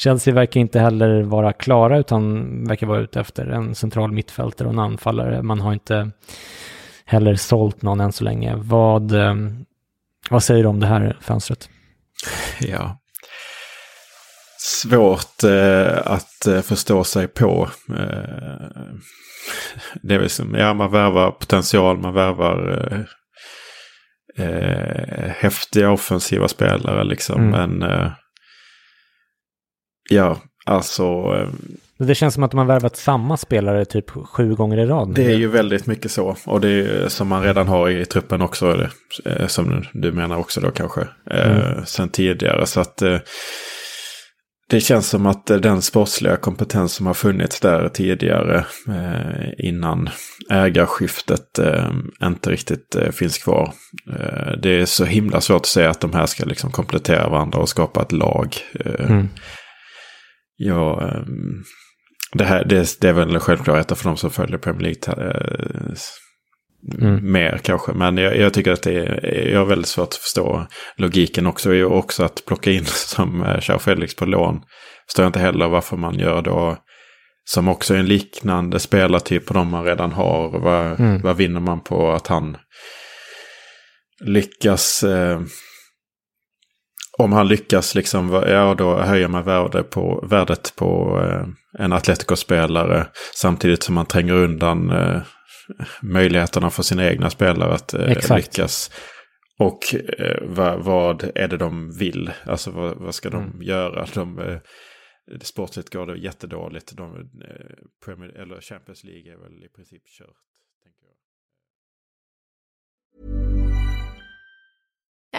Chelsea verkar inte heller vara klara utan verkar vara ute efter en central mittfältare och en anfallare. Man har inte heller sålt någon än så länge. Vad, eh, vad säger du om det här fönstret? Ja, svårt eh, att eh, förstå sig på. Eh, det är väl som, ja man värvar potential, man värvar eh, eh häftiga offensiva spelare liksom. Mm. Men eh, ja, alltså. Eh, det känns som att de har värvat samma spelare typ sju gånger i rad. Det är ju väldigt mycket så. Och det är som man redan har i truppen också. Som du menar också då kanske. Mm. Sen tidigare. Så att det känns som att den sportsliga kompetens som har funnits där tidigare eh, innan ägarskiftet eh, inte riktigt eh, finns kvar. Eh, det är så himla svårt att säga att de här ska liksom komplettera varandra och skapa ett lag. Eh, mm. Ja, ehm, det, här, det, det, är väl en självklarhet för de som följer Premier League eh, Mm. Mer kanske, men jag, jag, tycker att det är, jag har väldigt svårt att förstå logiken också. Är också att plocka in som Chao eh, Felix på lån. Förstår jag inte heller varför man gör då. Som också är en liknande spelartyp på de man redan har. Vad, mm. vad vinner man på att han lyckas... Eh, om han lyckas liksom, ja då höjer man värde på, värdet på eh, en Atletico-spelare. Samtidigt som man tränger undan eh, möjligheterna för sina egna spelare att eh, lyckas. Och eh, vad, vad, är det de vill? Alltså vad, vad ska de mm. göra? De, eh, sportsligt går det jättedåligt. De, eh, Premier, eller Champions League är väl i princip kört.